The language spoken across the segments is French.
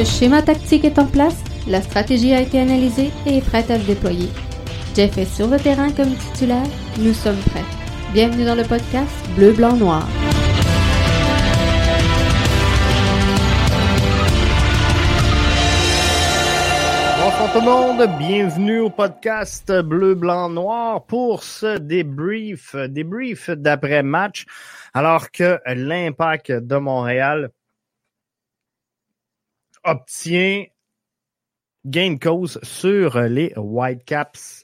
Le schéma tactique est en place, la stratégie a été analysée et est prête à se déployer. Jeff est sur le terrain comme titulaire, nous sommes prêts. Bienvenue dans le podcast Bleu, Blanc, Noir. Bonjour tout le monde, bienvenue au podcast Bleu, Blanc, Noir pour ce débrief, débrief d'après-match, alors que l'impact de Montréal obtient gain cause sur les Whitecaps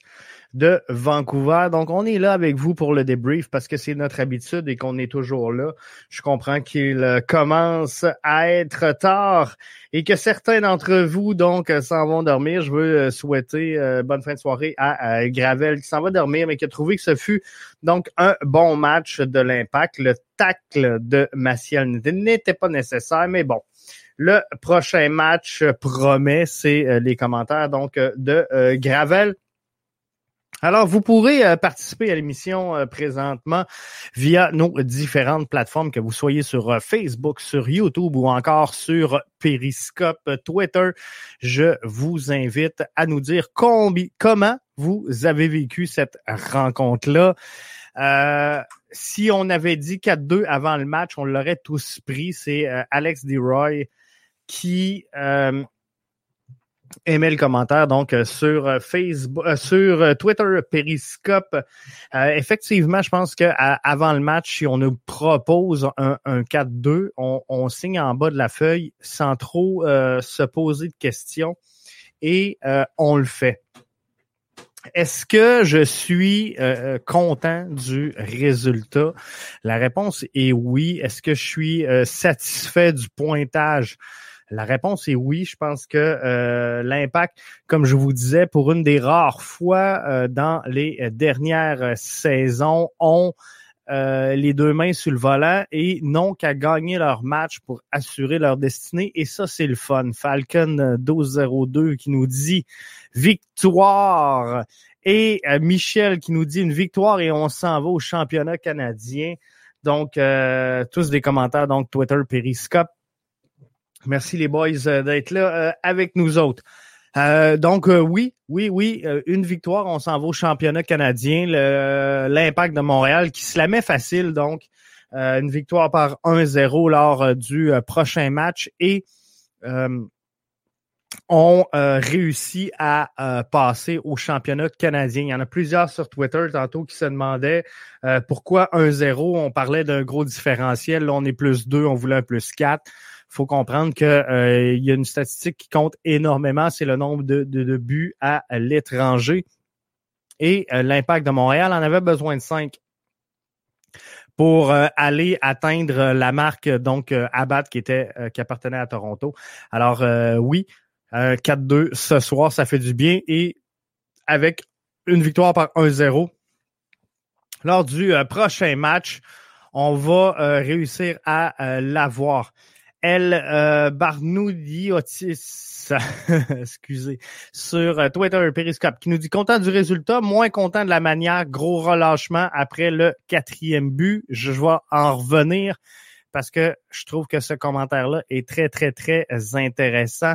de Vancouver. Donc, on est là avec vous pour le débrief parce que c'est notre habitude et qu'on est toujours là. Je comprends qu'il commence à être tard et que certains d'entre vous, donc, s'en vont dormir. Je veux souhaiter euh, bonne fin de soirée à, Gravel qui s'en va dormir, mais qui a trouvé que ce fut donc un bon match de l'impact. Le tacle de Maciel n'était pas nécessaire, mais bon. Le prochain match promet, c'est euh, les commentaires donc euh, de Gravel. Alors, vous pourrez euh, participer à l'émission euh, présentement via nos différentes plateformes, que vous soyez sur euh, Facebook, sur YouTube ou encore sur Periscope, Twitter. Je vous invite à nous dire comment vous avez vécu cette rencontre-là. si on avait dit 4-2 avant le match, on l'aurait tous pris. C'est Alex DeRoy qui aimez le commentaire donc euh, sur euh, Facebook, euh, sur Twitter, Periscope. effectivement, je pense que avant le match, si on nous propose un, 4-2, on, signe en bas de la feuille sans trop se poser de questions et on le fait. Est-ce que je suis content du résultat? La réponse est oui. Est-ce que je suis satisfait du pointage? La réponse est oui. Je pense que euh, l'impact, comme je vous disais, pour une des rares fois euh, dans les dernières saisons, ont euh, les deux mains sur le volant et n'ont qu'à gagner leur match pour assurer leur destinée. Et ça, c'est le fun. Falcon 1202 qui nous dit victoire. Et Michel qui nous dit une victoire et on s'en va au championnat canadien. Donc, tous des commentaires, donc Twitter, Periscope. Merci les boys euh, d'être là euh, avec nous autres. Euh, donc oui, oui, oui, une victoire, on s'en va au championnat canadien. L'impact de Montréal qui se la met facile, donc une victoire par 1-0 lors du prochain match et ont réussi à passer au championnat canadien. Il y en a plusieurs sur Twitter tantôt qui se demandaient pourquoi 1-0. On parlait d'un gros différentiel. Là, on est plus 2, on voulait un plus 4 faut comprendre qu'il euh, y a une statistique qui compte énormément, c'est le nombre de, buts à l'étranger. Et euh, l'impact de Montréal en avait besoin de cinq pour euh, aller atteindre la marque donc Abad qui appartenait à Toronto. Alors oui, 4-2 ce soir, ça fait du bien et avec une victoire par 1-0 lors du prochain match, on va réussir à l'avoir. Elle euh, Otis, excusez, sur euh, Twitter Periscope, qui nous dit content du résultat, moins content de la manière, gros relâchement après le quatrième but. Je vais en revenir parce que je trouve que ce commentaire-là est très, très, très intéressant.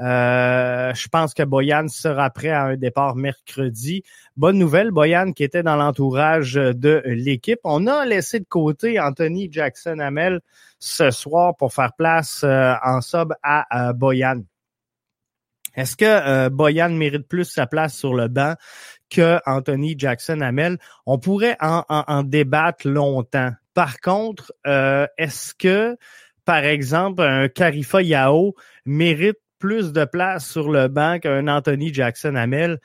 Euh, je pense que Boyan sera prêt à un départ mercredi. Bonne nouvelle, Boyan qui était dans l'entourage de l'équipe. On a laissé de côté Anthony Jackson Hamel ce soir pour faire place euh, en sub à Boyan. Est-ce que euh, Boyan mérite plus sa place sur le banc que Anthony Jackson Hamel? On pourrait en, débattre longtemps. Par contre, est-ce que, par exemple, un Carifa Yao mérite plus de place sur le banc qu'un Anthony Jackson Hamel.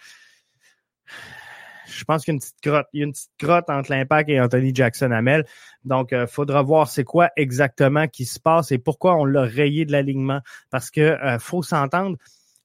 Je pense qu'il y a une petite grotte. Il y a une petite grotte entre l'impact et Anthony Jackson Hamel. Donc, il euh, faudra voir c'est quoi exactement qui se passe et pourquoi on l'a rayé de l'alignement. Parce que euh, faut s'entendre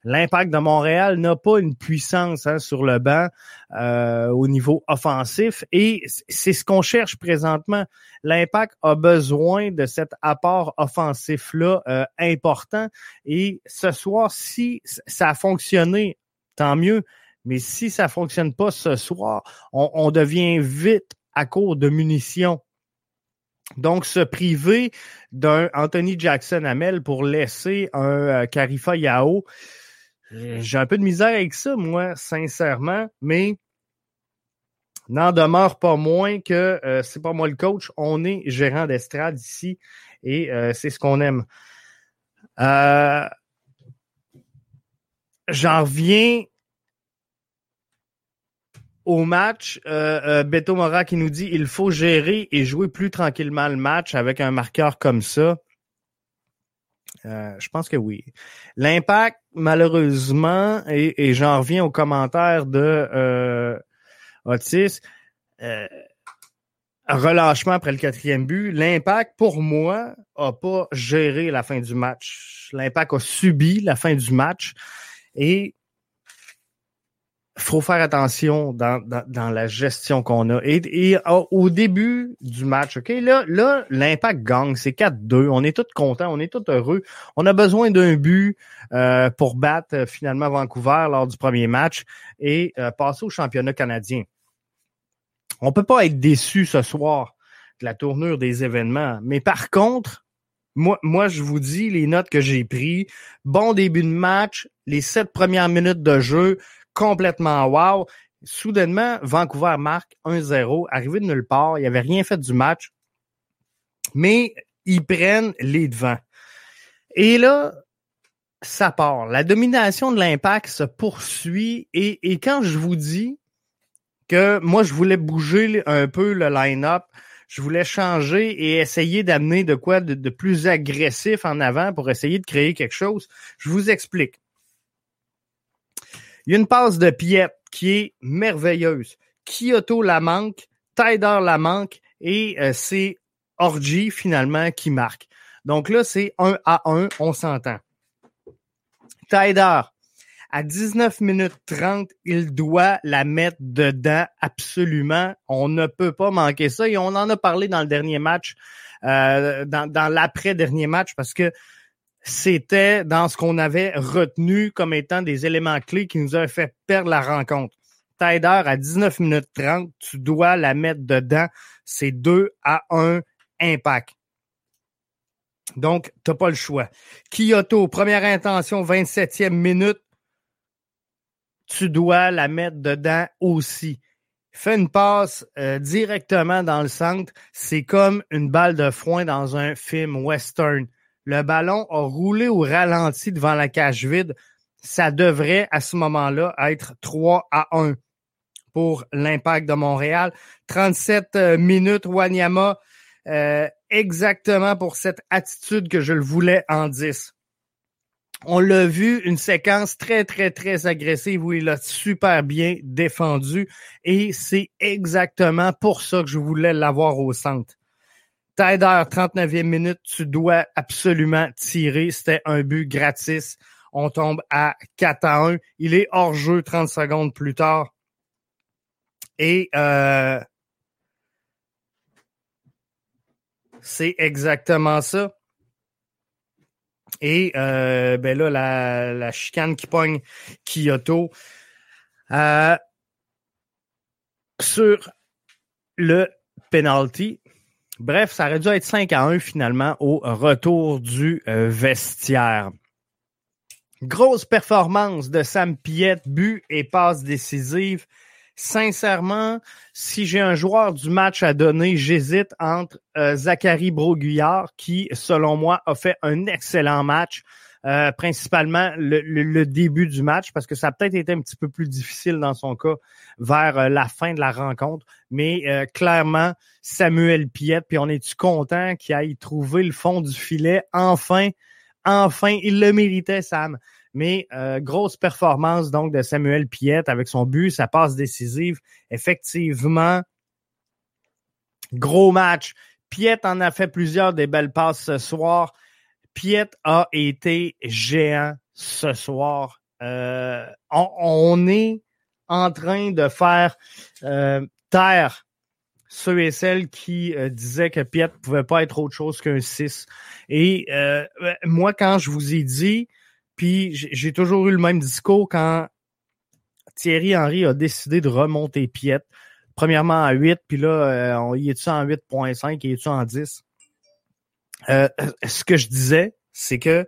l'impact de Montréal n'a pas une puissance hein, sur le banc euh, au niveau offensif. Et c'est ce qu'on cherche présentement. L'impact a besoin de cet apport offensif-là euh, important. Et ce soir, si ça a fonctionné, tant mieux, mais si ça fonctionne pas ce soir, on, on devient vite à court de munitions. Donc, se priver d'un Anthony Jackson Hamel pour laisser un euh, Karifa Yao, j'ai un peu de misère avec ça, moi, sincèrement, mais n'en demeure pas moins que euh, c'est pas moi le coach, on est gérant d'estrade ici et euh, c'est ce qu'on aime. Euh, J'en reviens au match. Euh, Beto Mora qui nous dit il faut gérer et jouer plus tranquillement le match avec un marqueur comme ça. Je pense que oui. L'impact, malheureusement, et, et j'en reviens aux commentaires de Otis, euh, relâchement après le quatrième but. L'impact, pour moi, a pas géré la fin du match. L'impact a subi la fin du match et faut faire attention dans, dans, la gestion qu'on a. Et, au début du match, OK, là, là l'impact gagne, c'est 4-2. On est tous contents, on est tous heureux. On a besoin d'un but euh, pour battre euh, finalement Vancouver lors du premier match et passer au championnat canadien. On peut pas être déçu ce soir de la tournure des événements. Mais par contre, moi, moi, je vous dis les notes que j'ai prises. Bon début de match, les sept premières minutes de jeu, complètement wow. Soudainement, Vancouver marque 1-0, arrivé de nulle part. Il n'y avait rien fait du match. Mais ils prennent les devants. Et là, ça part. La domination de l'impact se poursuit. Et, et quand je vous dis que moi, je voulais bouger un peu le line-up. Je voulais changer et essayer d'amener de quoi de, plus agressif en avant pour essayer de créer quelque chose. Je vous explique. Il y a une passe de Piette qui est merveilleuse. Kyoto la manque, Tider la manque et euh, c'est Orgy finalement qui marque. Donc là, c'est 1 à 1, on s'entend. Tider à 19 minutes 30, il doit la mettre dedans absolument. On ne peut pas manquer ça et on en a parlé dans le dernier match, euh, dans, dans l'après-dernier match parce que c'était dans ce qu'on avait retenu comme étant des éléments clés qui nous avaient fait perdre la rencontre. Tider à 19 minutes 30, tu dois la mettre dedans. C'est 2 à 1 impact. Donc, tu n'as pas le choix. Kyoto, première intention, 27e minute tu dois la mettre dedans aussi. Fais une passe euh, directement dans le centre. C'est comme une balle de foin dans un film western. Le ballon a roulé au ralenti devant la cage vide. Ça devrait, à ce moment-là, être 3 à 1 pour l'impact de Montréal. 37 euh, minutes, Wanyama, euh, exactement pour cette attitude que je le voulais en 10. On l'a vu, une séquence très, très, très agressive où il a super bien défendu et c'est exactement pour ça que je voulais l'avoir au centre. Tider, 39e minute, tu dois absolument tirer. C'était un but gratis. On tombe à 4 à 1. Il est hors jeu 30 secondes plus tard. Et euh, c'est exactement ça. Et euh, ben là, la, la, chicane qui pogne Kyoto. Euh, sur le penalty. Bref, ça aurait dû être 5 à 1 finalement au retour du euh, vestiaire. Grosse performance de Sam Piette, but et passe décisive sincèrement, si j'ai un joueur du match à donner, j'hésite entre euh, Zachary Broguillard, qui, selon moi, a fait un excellent match. Euh, principalement le, début du match, parce que ça a peut-être été un petit peu plus difficile dans son cas vers euh, la fin de la rencontre. Mais clairement, Samuel Piette, puis on est-tu content qu'il aille trouver le fond du filet? Enfin, enfin, il le méritait, Sam. Mais euh, grosse performance donc de Samuel Piette avec son but, sa passe décisive. Effectivement, gros match. Piette en a fait plusieurs des belles passes ce soir. Piette a été géant ce soir. Euh, on, est en train de faire euh, taire ceux et celles qui disaient que Piette pouvait pas être autre chose qu'un 6. Et moi, quand je vous ai dit puis j'ai toujours eu le même discours quand Thierry Henry a décidé de remonter Piette. premièrement à 8, puis là, on y est-tu en 8.5, y est-tu en 10? Ce que je disais, c'est que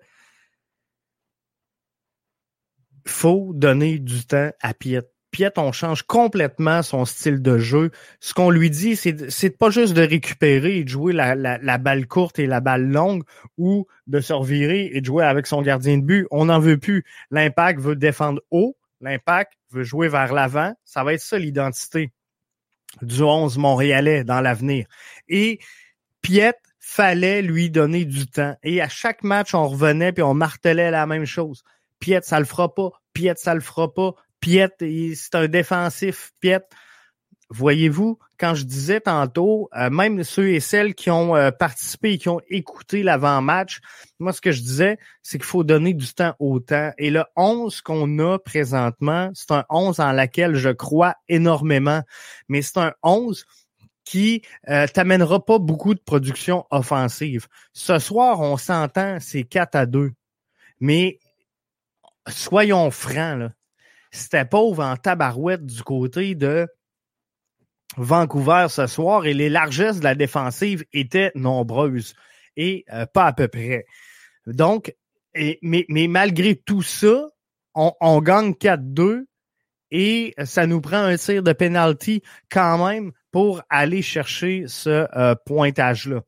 faut donner du temps à Piet. Piet, on change complètement son style de jeu. Ce qu'on lui dit, c'est, pas juste de récupérer et de jouer la, la, balle courte et la balle longue ou de se revirer et de jouer avec son gardien de but. On n'en veut plus. L'impact veut défendre haut. L'impact veut jouer vers l'avant. Ça va être ça l'identité du 11 montréalais dans l'avenir. Et Piet fallait lui donner du temps. Et à chaque match, on revenait puis on martelait la même chose. Piet, ça le fera pas. Piet, ça le fera pas. Piet, c'est un défensif. Piet. Voyez-vous, quand je disais tantôt, euh, même ceux et celles qui ont euh, participé et qui ont écouté l'avant-match, moi, ce que je disais, c'est qu'il faut donner du temps au temps. Et le 11 qu'on a présentement, c'est un 11 en lequel je crois énormément. Mais c'est un 11 qui euh, t'amènera pas beaucoup de production offensive. Ce soir, on s'entend, c'est 4 à 2. Mais soyons francs, là, c'était pauvre en tabarouette du côté de Vancouver ce soir et les largesses de la défensive étaient nombreuses et euh, pas à peu près. Donc, mais malgré tout ça, on, on gagne 4-2 et ça nous prend un tir de penalty quand même pour aller chercher ce euh, pointage-là.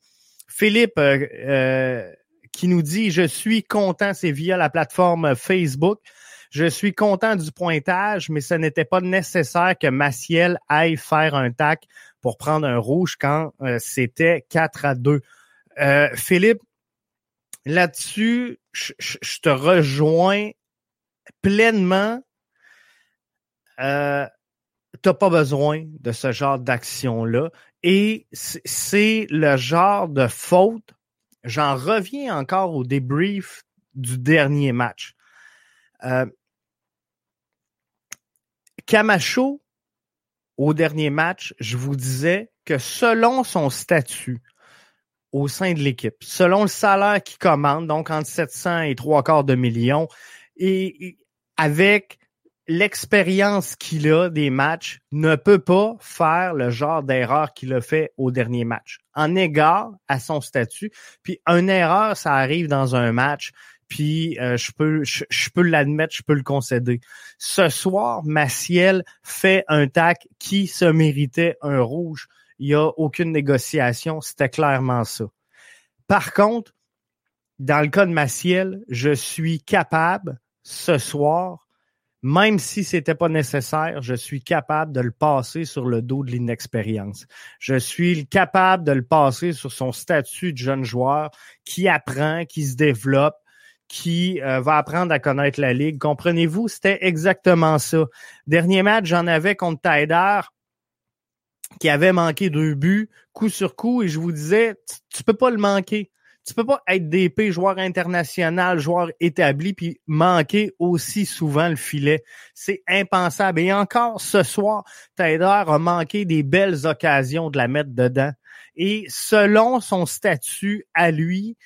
Philippe euh, qui nous dit Je suis content, c'est via la plateforme Facebook. Je suis content du pointage, mais ce n'était pas nécessaire que Maciel aille faire un tac pour prendre un rouge quand euh, c'était 4 à 2. Euh, Philippe, là-dessus, je te rejoins pleinement. Euh, t'as pas besoin de ce genre d'action-là. Et c'est le genre de faute j'en reviens encore au débrief du dernier match. Euh, Camacho, au dernier match, je vous disais que selon son statut au sein de l'équipe, selon le salaire qu'il commande, donc entre 700 et trois quarts de millions, et avec l'expérience qu'il a des matchs ne peut pas faire le genre d'erreur qu'il a fait au dernier match, en égard à son statut. Puis une erreur, ça arrive dans un match, puis euh, je peux je, peux l'admettre, je peux le concéder. Ce soir, Maciel fait un tac qui se méritait un rouge. Il n'y a aucune négociation, c'était clairement ça. Par contre, dans le cas de Maciel, je suis capable ce soir même si c'était pas nécessaire, je suis capable de le passer sur le dos de l'inexpérience. Je suis capable de le passer sur son statut de jeune joueur qui apprend, qui se développe, qui euh, va apprendre à connaître la ligue. Comprenez-vous, c'était exactement ça. Dernier match, j'en avais contre Taider qui avait manqué deux buts, coup sur coup, et je vous disais, tu peux pas le manquer. Tu peux pas être DP, joueur international, joueur établi, puis manquer aussi souvent le filet. C'est impensable. Et encore ce soir, Taider a manqué des belles occasions de la mettre dedans. Et selon son statut à lui,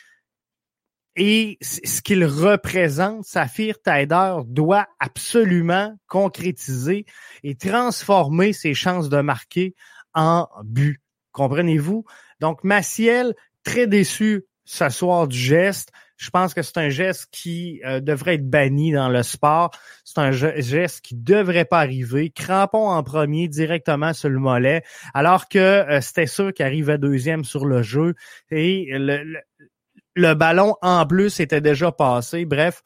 et ce qu'il représente, Saphir Taider doit absolument concrétiser et transformer ses chances de marquer en but. Comprenez-vous? Donc, Maciel, très déçu s'asseoir du geste. Je pense que c'est un geste qui euh, devrait être banni dans le sport. C'est un geste qui devrait pas arriver. Crampon en premier directement sur le mollet, alors que euh, c'était sûr qu'il arrivait deuxième sur le jeu et le, le, ballon en plus était déjà passé. Bref,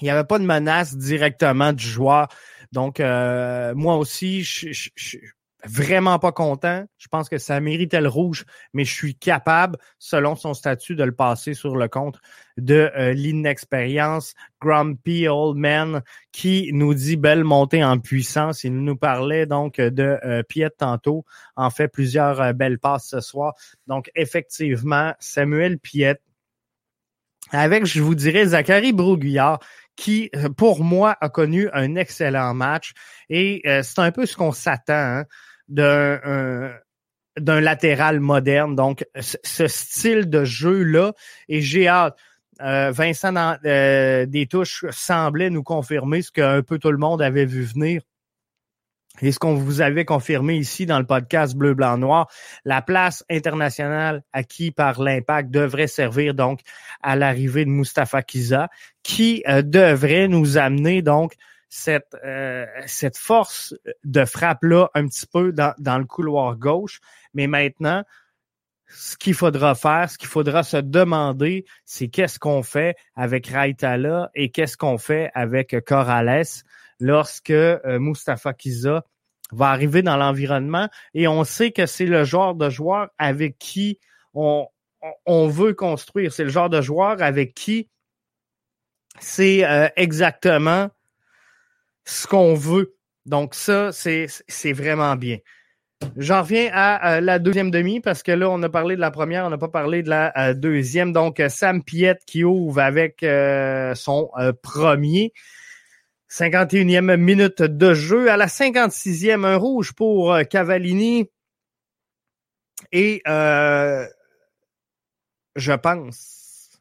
il n'y avait pas de menace directement du joueur. Donc, euh, moi aussi, je, je, vraiment pas content. Je pense que ça méritait le rouge, mais je suis capable, selon son statut, de le passer sur le compte de euh, l'inexpérience. Grumpy Old Man qui nous dit belle montée en puissance. Il nous parlait donc de euh, Piet tantôt. En fait, plusieurs euh, belles passes ce soir. Donc, effectivement, Samuel Piet avec, je vous dirais, Zachary Broguillard, qui, pour moi, a connu un excellent match. Et c'est un peu ce qu'on s'attend. Hein d'un latéral moderne. Donc, ce style de jeu-là, et j'ai hâte. Euh, Vincent dans, euh, des touches semblait nous confirmer ce qu'un peu tout le monde avait vu venir et ce qu'on vous avait confirmé ici dans le podcast Bleu, Blanc, Noir, la place internationale acquise par l'Impact devrait servir donc à l'arrivée de Mustafa Kiza, qui euh, devrait nous amener donc cette, euh, cette force de frappe-là un petit peu dans, dans le couloir gauche. Mais maintenant, ce qu'il faudra faire, ce qu'il faudra se demander, c'est qu'est-ce qu'on fait avec Raitala et qu'est-ce qu'on fait avec Corrales lorsque euh, Mustafa Kiza va arriver dans l'environnement et on sait que c'est le genre de joueur avec qui on, on veut construire. C'est le genre de joueur avec qui c'est euh, exactement ce qu'on veut. Donc ça, c'est vraiment bien. J'en reviens à, la deuxième demi parce que là, on a parlé de la première, on n'a pas parlé de la euh, deuxième. Donc, Sam Piette qui ouvre avec euh, son premier. 51e minute de jeu. À la 56e, un rouge pour euh, Cavallini. Et euh, je pense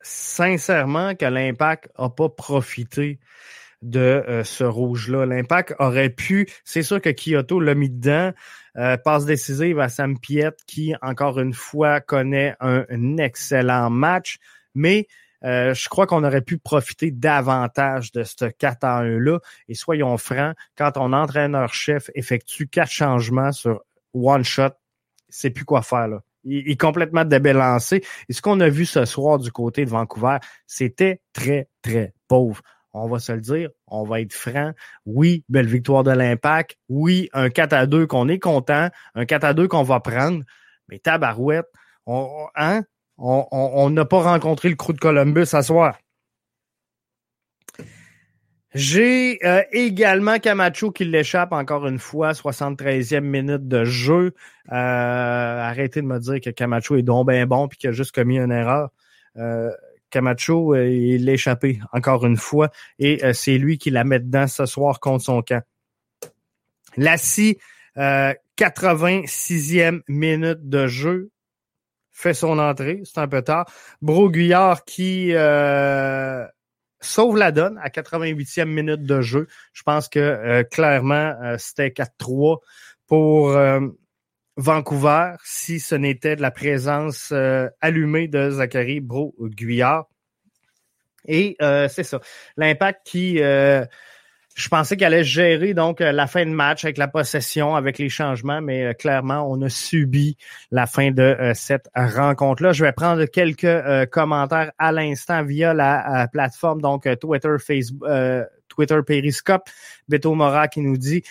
sincèrement que l'Impact n'a pas profité de euh, ce rouge-là. L'Impact aurait pu, c'est sûr que Kyoto l'a mis dedans, passe décisive à Sam Piet qui, encore une fois, connaît un excellent match, mais euh, je crois qu'on aurait pu profiter davantage de ce 4 à 1-là. Et soyons francs, quand ton entraîneur-chef effectue quatre changements sur one shot, c'est plus quoi faire. Là. Il, est complètement débalancé. Et ce qu'on a vu ce soir du côté de Vancouver, c'était très, très pauvre. On va se le dire, on va être franc. Oui, belle victoire de l'impact. Oui, un 4 à 2 qu'on est content, un 4 à 2 qu'on va prendre. Mais tabarouette, on, hein? On n'a pas rencontré le crew de Columbus à soir. J'ai euh, également Camacho qui l'échappe encore une fois, 73e minute de jeu. Euh, arrêtez de me dire que Camacho est donc bien bon puis qu'il a juste commis une erreur. Euh, Camacho, il l'a échappé encore une fois et c'est lui qui la met dedans ce soir contre son camp. Lassie, 86e minute de jeu fait son entrée, c'est un peu tard. Broguillard qui euh, sauve la donne à 88e minute de jeu. Je pense que euh, clairement, euh, c'était 4-3 pour Vancouver si ce n'était de la présence allumée de Zachary Broguillard. Et c'est ça. L'impact qui je pensais qu'elle allait gérer donc euh, la fin de match avec la possession, avec les changements, mais euh, clairement, on a subi la fin de euh, cette rencontre-là. Je vais prendre quelques commentaires à l'instant via la plateforme, donc Twitter, Facebook, Twitter Periscope. Beto Mora qui nous dit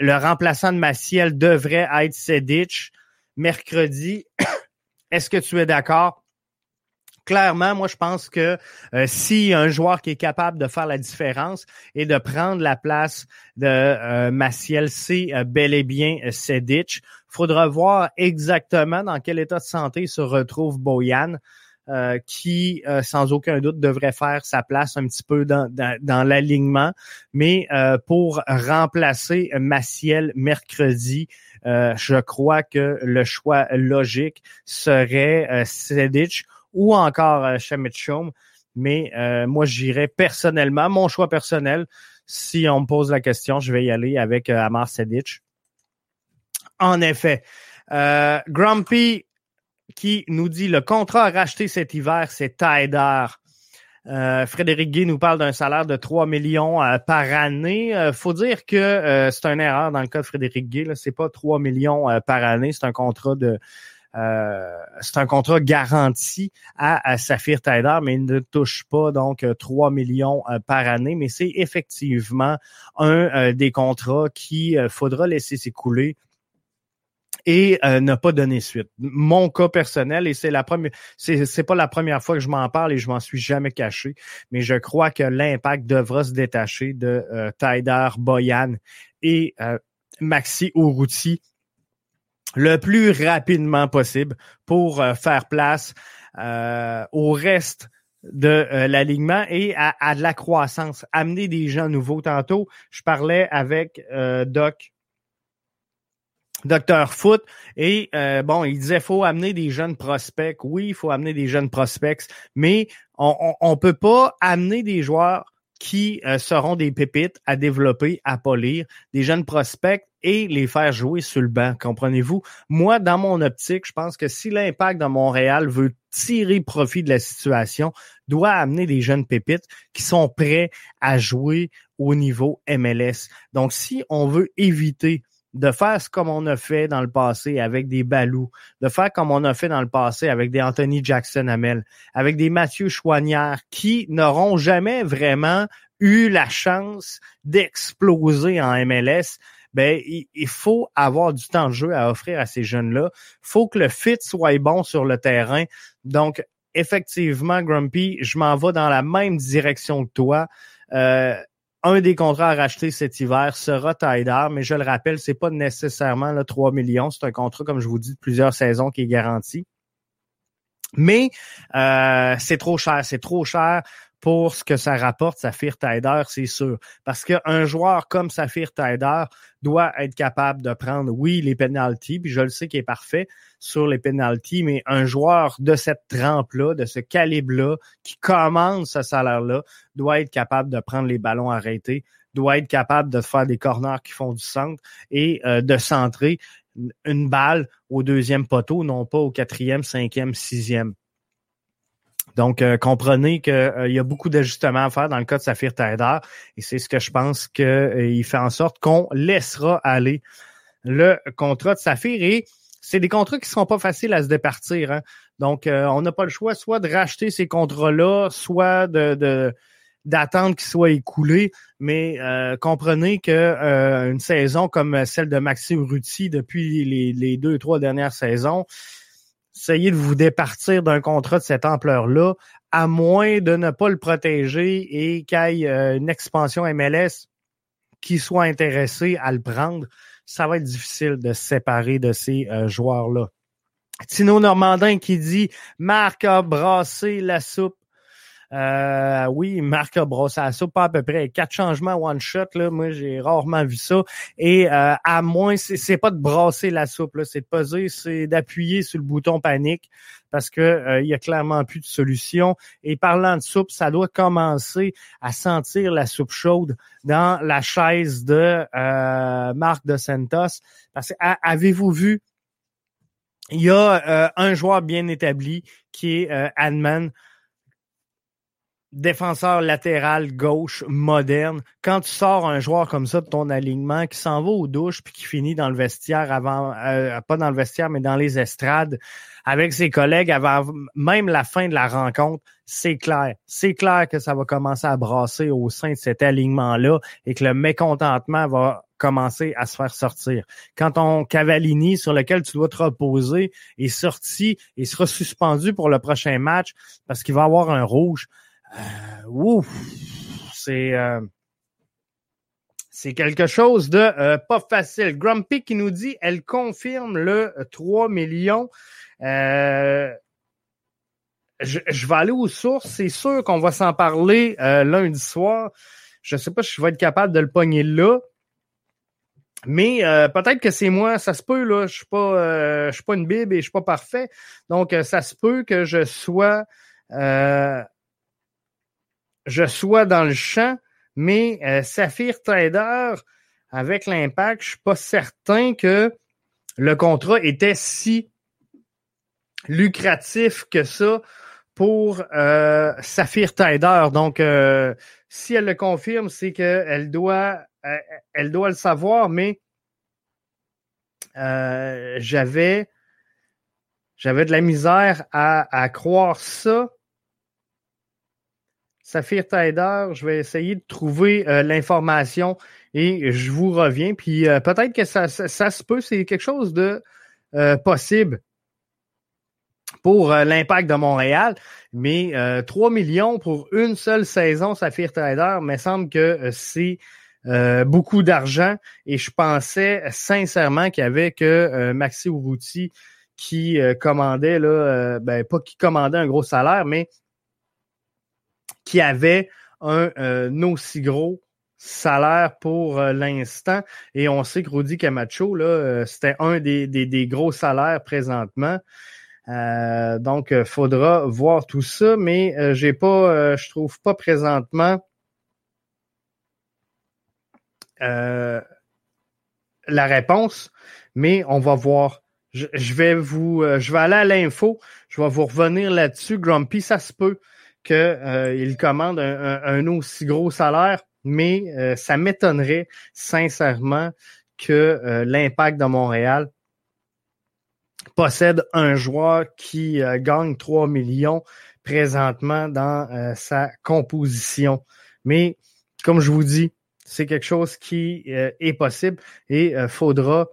le remplaçant de Maciel devrait être Sedic mercredi. Est-ce que tu es d'accord? clairement, moi, je pense que euh, si un joueur qui est capable de faire la différence et de prendre la place de euh, c'est euh, bel et bien euh, Sedic. faudra voir exactement dans quel état de santé se retrouve Boyan. Qui, sans aucun doute, devrait faire sa place un petit peu dans, dans, l'alignement. Mais pour remplacer Maciel mercredi, je crois que le choix logique serait Sedic ou encore euh, Chom. Mais euh, moi, j'irais personnellement, mon choix personnel, si on me pose la question, je vais y aller avec euh, Amar Sedic. En effet, euh, Grumpy qui nous dit le contrat à racheter cet hiver, c'est Tider. Euh, Frédéric Guy nous parle d'un salaire de 3 millions par année. Euh, faut dire que c'est une erreur dans le cas de Frédéric Guy. C'est pas 3 millions par année, c'est un contrat de euh, c'est un contrat garanti à, à Saphir mais il ne touche pas donc 3 euh, millions euh, par année. Mais c'est effectivement un des contrats qui faudra laisser s'écouler et ne pas donner suite. Mon cas personnel, et c'est la première, c'est, pas la première fois que je m'en parle et je m'en suis jamais caché, mais je crois que l'impact devra se détacher de euh, Tider, Boyan et Maxi Urruti le plus rapidement possible pour euh, faire place euh, au reste de euh, l'alignement et à, de la croissance, amener des gens nouveaux. Tantôt, je parlais avec Doc, Docteur Foot, et bon, il disait faut amener des jeunes prospects. Oui, il faut amener des jeunes prospects, mais on, on peut pas amener des joueurs qui seront des pépites à développer, à polir, des jeunes prospects et les faire jouer sur le banc, comprenez-vous? Moi, dans mon optique, je pense que si l'impact de Montréal veut tirer profit de la situation, doit amener des jeunes pépites qui sont prêts à jouer au niveau MLS. Donc, si on veut éviter de faire ce comme on a fait dans le passé avec des Balou, de faire comme on a fait dans le passé avec des Anthony Jackson Hamel, avec des Mathieu Chouanière qui n'auront jamais vraiment eu la chance d'exploser en MLS, ben il, faut avoir du temps de jeu à offrir à ces jeunes-là. faut que le fit soit bon sur le terrain. Donc, effectivement, Grumpy, je m'en vais dans la même direction que toi. Euh, un des contrats à racheter cet hiver sera Tyder, mais je le rappelle, c'est pas nécessairement le 3 millions. C'est un contrat, comme je vous dis, de plusieurs saisons qui est garanti. Mais euh, c'est trop cher, c'est trop cher pour ce que ça rapporte Saphir Tider, c'est sûr. Parce qu'un joueur comme Saphir Tider doit être capable de prendre, oui, les penalties, puis je le sais qu'il est parfait sur les penalties, mais un joueur de cette trempe-là, de ce calibre-là, qui commande ce salaire-là, doit être capable de prendre les ballons arrêtés, doit être capable de faire des corners qui font du centre et euh, de centrer une balle au deuxième poteau, non pas au quatrième, cinquième, sixième. Donc, euh, comprenez qu'il euh, y a beaucoup d'ajustements à faire dans le cas de Saphir Tider et c'est ce que je pense qu'il euh, fait en sorte qu'on laissera aller le contrat de Saphir et c'est des contrats qui ne seront pas faciles à se départir. Hein. Donc, on n'a pas le choix soit de racheter ces contrats-là, soit de, d'attendre qu'ils soient écoulés, mais comprenez que une saison comme celle de Maxime Ruti depuis les, les deux, trois dernières saisons, essayez de vous départir d'un contrat de cette ampleur-là, à moins de ne pas le protéger et qu'il y ait euh, une expansion MLS qui soit intéressée à le prendre. Ça va être difficile de se séparer de ces euh, joueurs-là. Tino Normandin qui dit Marc a brassé la soupe euh, oui, Marc a brossé à ça, pas à peu près quatre changements one shot. Là, moi, j'ai rarement vu ça. Et euh, à moins, c'est pas de brasser la soupe, c'est de poser, c'est d'appuyer sur le bouton panique parce que euh, il y a clairement plus de solution. Et parlant de soupe, ça doit commencer à sentir la soupe chaude dans la chaise de euh, Marc de Santos. Parce que avez-vous vu? Il y a un joueur bien établi qui est Adman défenseur latéral gauche moderne, quand tu sors un joueur comme ça de ton alignement qui s'en va aux douches puis qui finit dans le vestiaire avant, euh, pas dans le vestiaire mais dans les estrades avec ses collègues avant même la fin de la rencontre, c'est clair, c'est clair que ça va commencer à brasser au sein de cet alignement-là et que le mécontentement va commencer à se faire sortir. Quand ton Cavallini sur lequel tu dois te reposer est sorti et sera suspendu pour le prochain match parce qu'il va avoir un rouge, ouf, c'est euh, c'est quelque chose de euh, pas facile. Grumpy qui nous dit, elle confirme le 3 millions. je, vais aller aux sources. C'est sûr qu'on va s'en parler lundi soir. Je sais pas si je vais être capable de le pogner là. Mais peut-être que c'est moi, ça se peut, là. Je suis pas je suis pas une bible et je suis pas parfait. Donc, ça se peut que je sois je sois dans le champ, mais euh, Saphir Trader, avec l'impact, je suis pas certain que le contrat était si lucratif que ça pour euh, Saphir Trader. Donc, euh, si elle le confirme, c'est qu'elle doit, elle doit le savoir, mais j'avais, j'avais de la misère à croire ça Saphir Tider, je vais essayer de trouver euh, l'information et je vous reviens. Puis euh, peut-être que ça, se peut, c'est quelque chose de euh, possible pour l'impact de Montréal. Mais 3 millions pour une seule saison, Saphir Tider, me semble que c'est beaucoup d'argent. Et je pensais sincèrement qu'il y avait que Maxi Urruti qui commandait, là, ben, pas qui commandait un gros salaire, mais qui avait un euh, aussi gros salaire pour euh, l'instant. Et on sait que Rudy Camacho, là, euh, c'était un des, des, gros salaires présentement. donc, il faudra voir tout ça, mais j'ai pas, je trouve pas présentement la réponse, mais on va voir. Je, vais vous, je vais aller à l'info. Je vais vous revenir là-dessus. Grumpy, ça se peut qu'il commande un, aussi gros salaire, mais ça m'étonnerait sincèrement que l'impact de Montréal possède un joueur qui euh, gagne 3 millions présentement dans euh, sa composition. Mais comme je vous dis, c'est quelque chose qui euh, est possible et faudra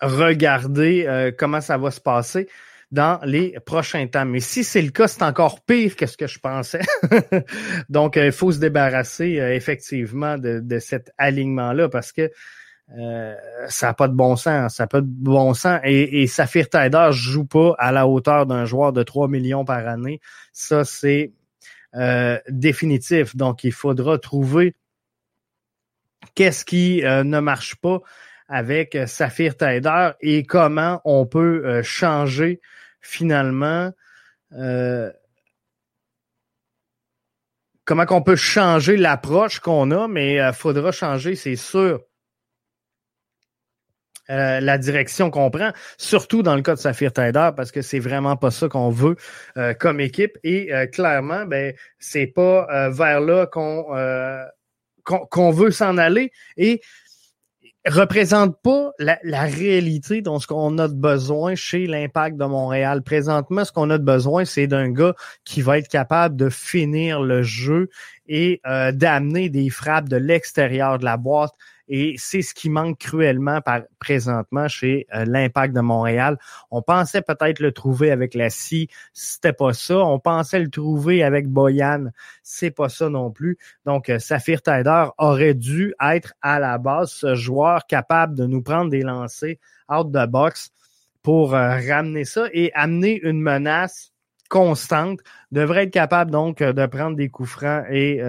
regarder comment ça va se passer dans les prochains temps. Mais si c'est le cas, c'est encore pire que ce que je pensais. Donc, il faut se débarrasser effectivement de, de cet alignement-là parce que euh, ça n'a pas de bon sens. Ça n'a pas de bon sens. Et, et Saphir Taider joue pas à la hauteur d'un joueur de 3 millions par année. Ça, c'est euh, définitif. Donc, il faudra trouver qu'est-ce qui euh, ne marche pas avec Saphir Taider et comment on peut changer finalement comment qu'on peut changer l'approche qu'on a, mais il faudra changer, c'est sûr, euh, la direction qu'on prend, surtout dans le cas de Saphir Taider, parce que c'est vraiment pas ça qu'on veut euh, comme équipe. Et euh, clairement, ben c'est pas vers là qu'on qu'on veut s'en aller. Et représente pas la, la réalité dont ce qu'on a de besoin chez l'Impact de Montréal. Présentement, ce qu'on a de besoin, c'est d'un gars qui va être capable de finir le jeu et d'amener des frappes de l'extérieur de la boîte et c'est ce qui manque cruellement présentement chez euh, l'Impact de Montréal. On pensait peut-être le trouver avec la scie, c'était pas ça. On pensait le trouver avec Boyan, c'est pas ça non plus. Donc, euh, Saphir Taider aurait dû être à la base ce joueur capable de nous prendre des lancers out the box pour euh, ramener ça et amener une menace constante, devrait être capable donc de prendre des coups francs et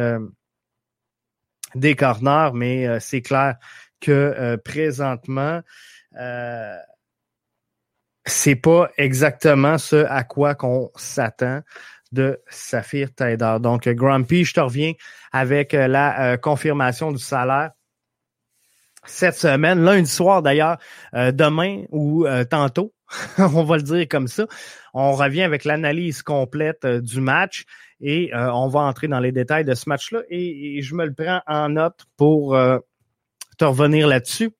des corners, mais euh, c'est clair que euh, présentement, euh, c'est pas exactement ce à quoi qu'on s'attend de Saphir Taider. Donc, Grumpy, je te reviens avec la confirmation du salaire cette semaine, lundi soir d'ailleurs, demain ou tantôt, on va le dire comme ça. On revient avec l'analyse complète du match et euh, on va entrer dans les détails de ce match-là et, je me le prends en note pour euh, te revenir là-dessus.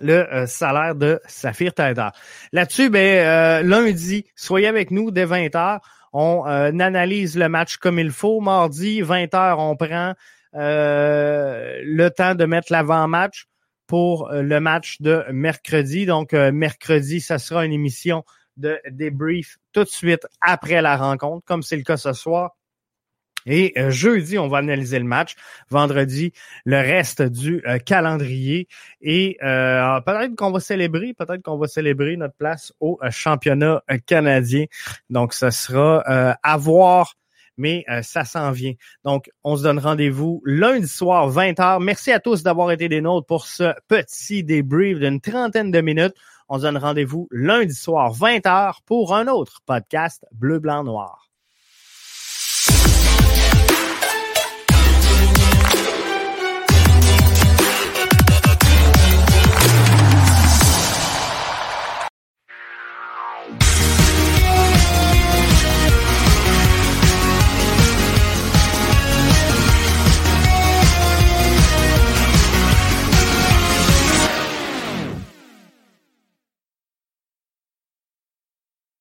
Le euh, salaire de Saphir Taider. Là-dessus, ben, lundi, soyez avec nous dès 20h. On analyse le match comme il faut. Mardi, 20h, on prend le temps de mettre l'avant-match pour le match de mercredi. Donc, mercredi, ça sera une émission de débrief tout de suite après la rencontre, comme c'est le cas ce soir. Et euh, jeudi, on va analyser le match. Vendredi, le reste du euh, calendrier. Et euh, peut-être qu'on va célébrer, peut-être qu'on va célébrer notre place au championnat canadien. Donc, ce sera à voir, mais ça s'en vient. Donc, on se donne rendez-vous lundi soir, 20h. Merci à tous d'avoir été des nôtres pour ce petit débrief d'une trentaine de minutes. On se donne rendez-vous lundi soir 20h pour un autre podcast Bleu, Blanc, Noir.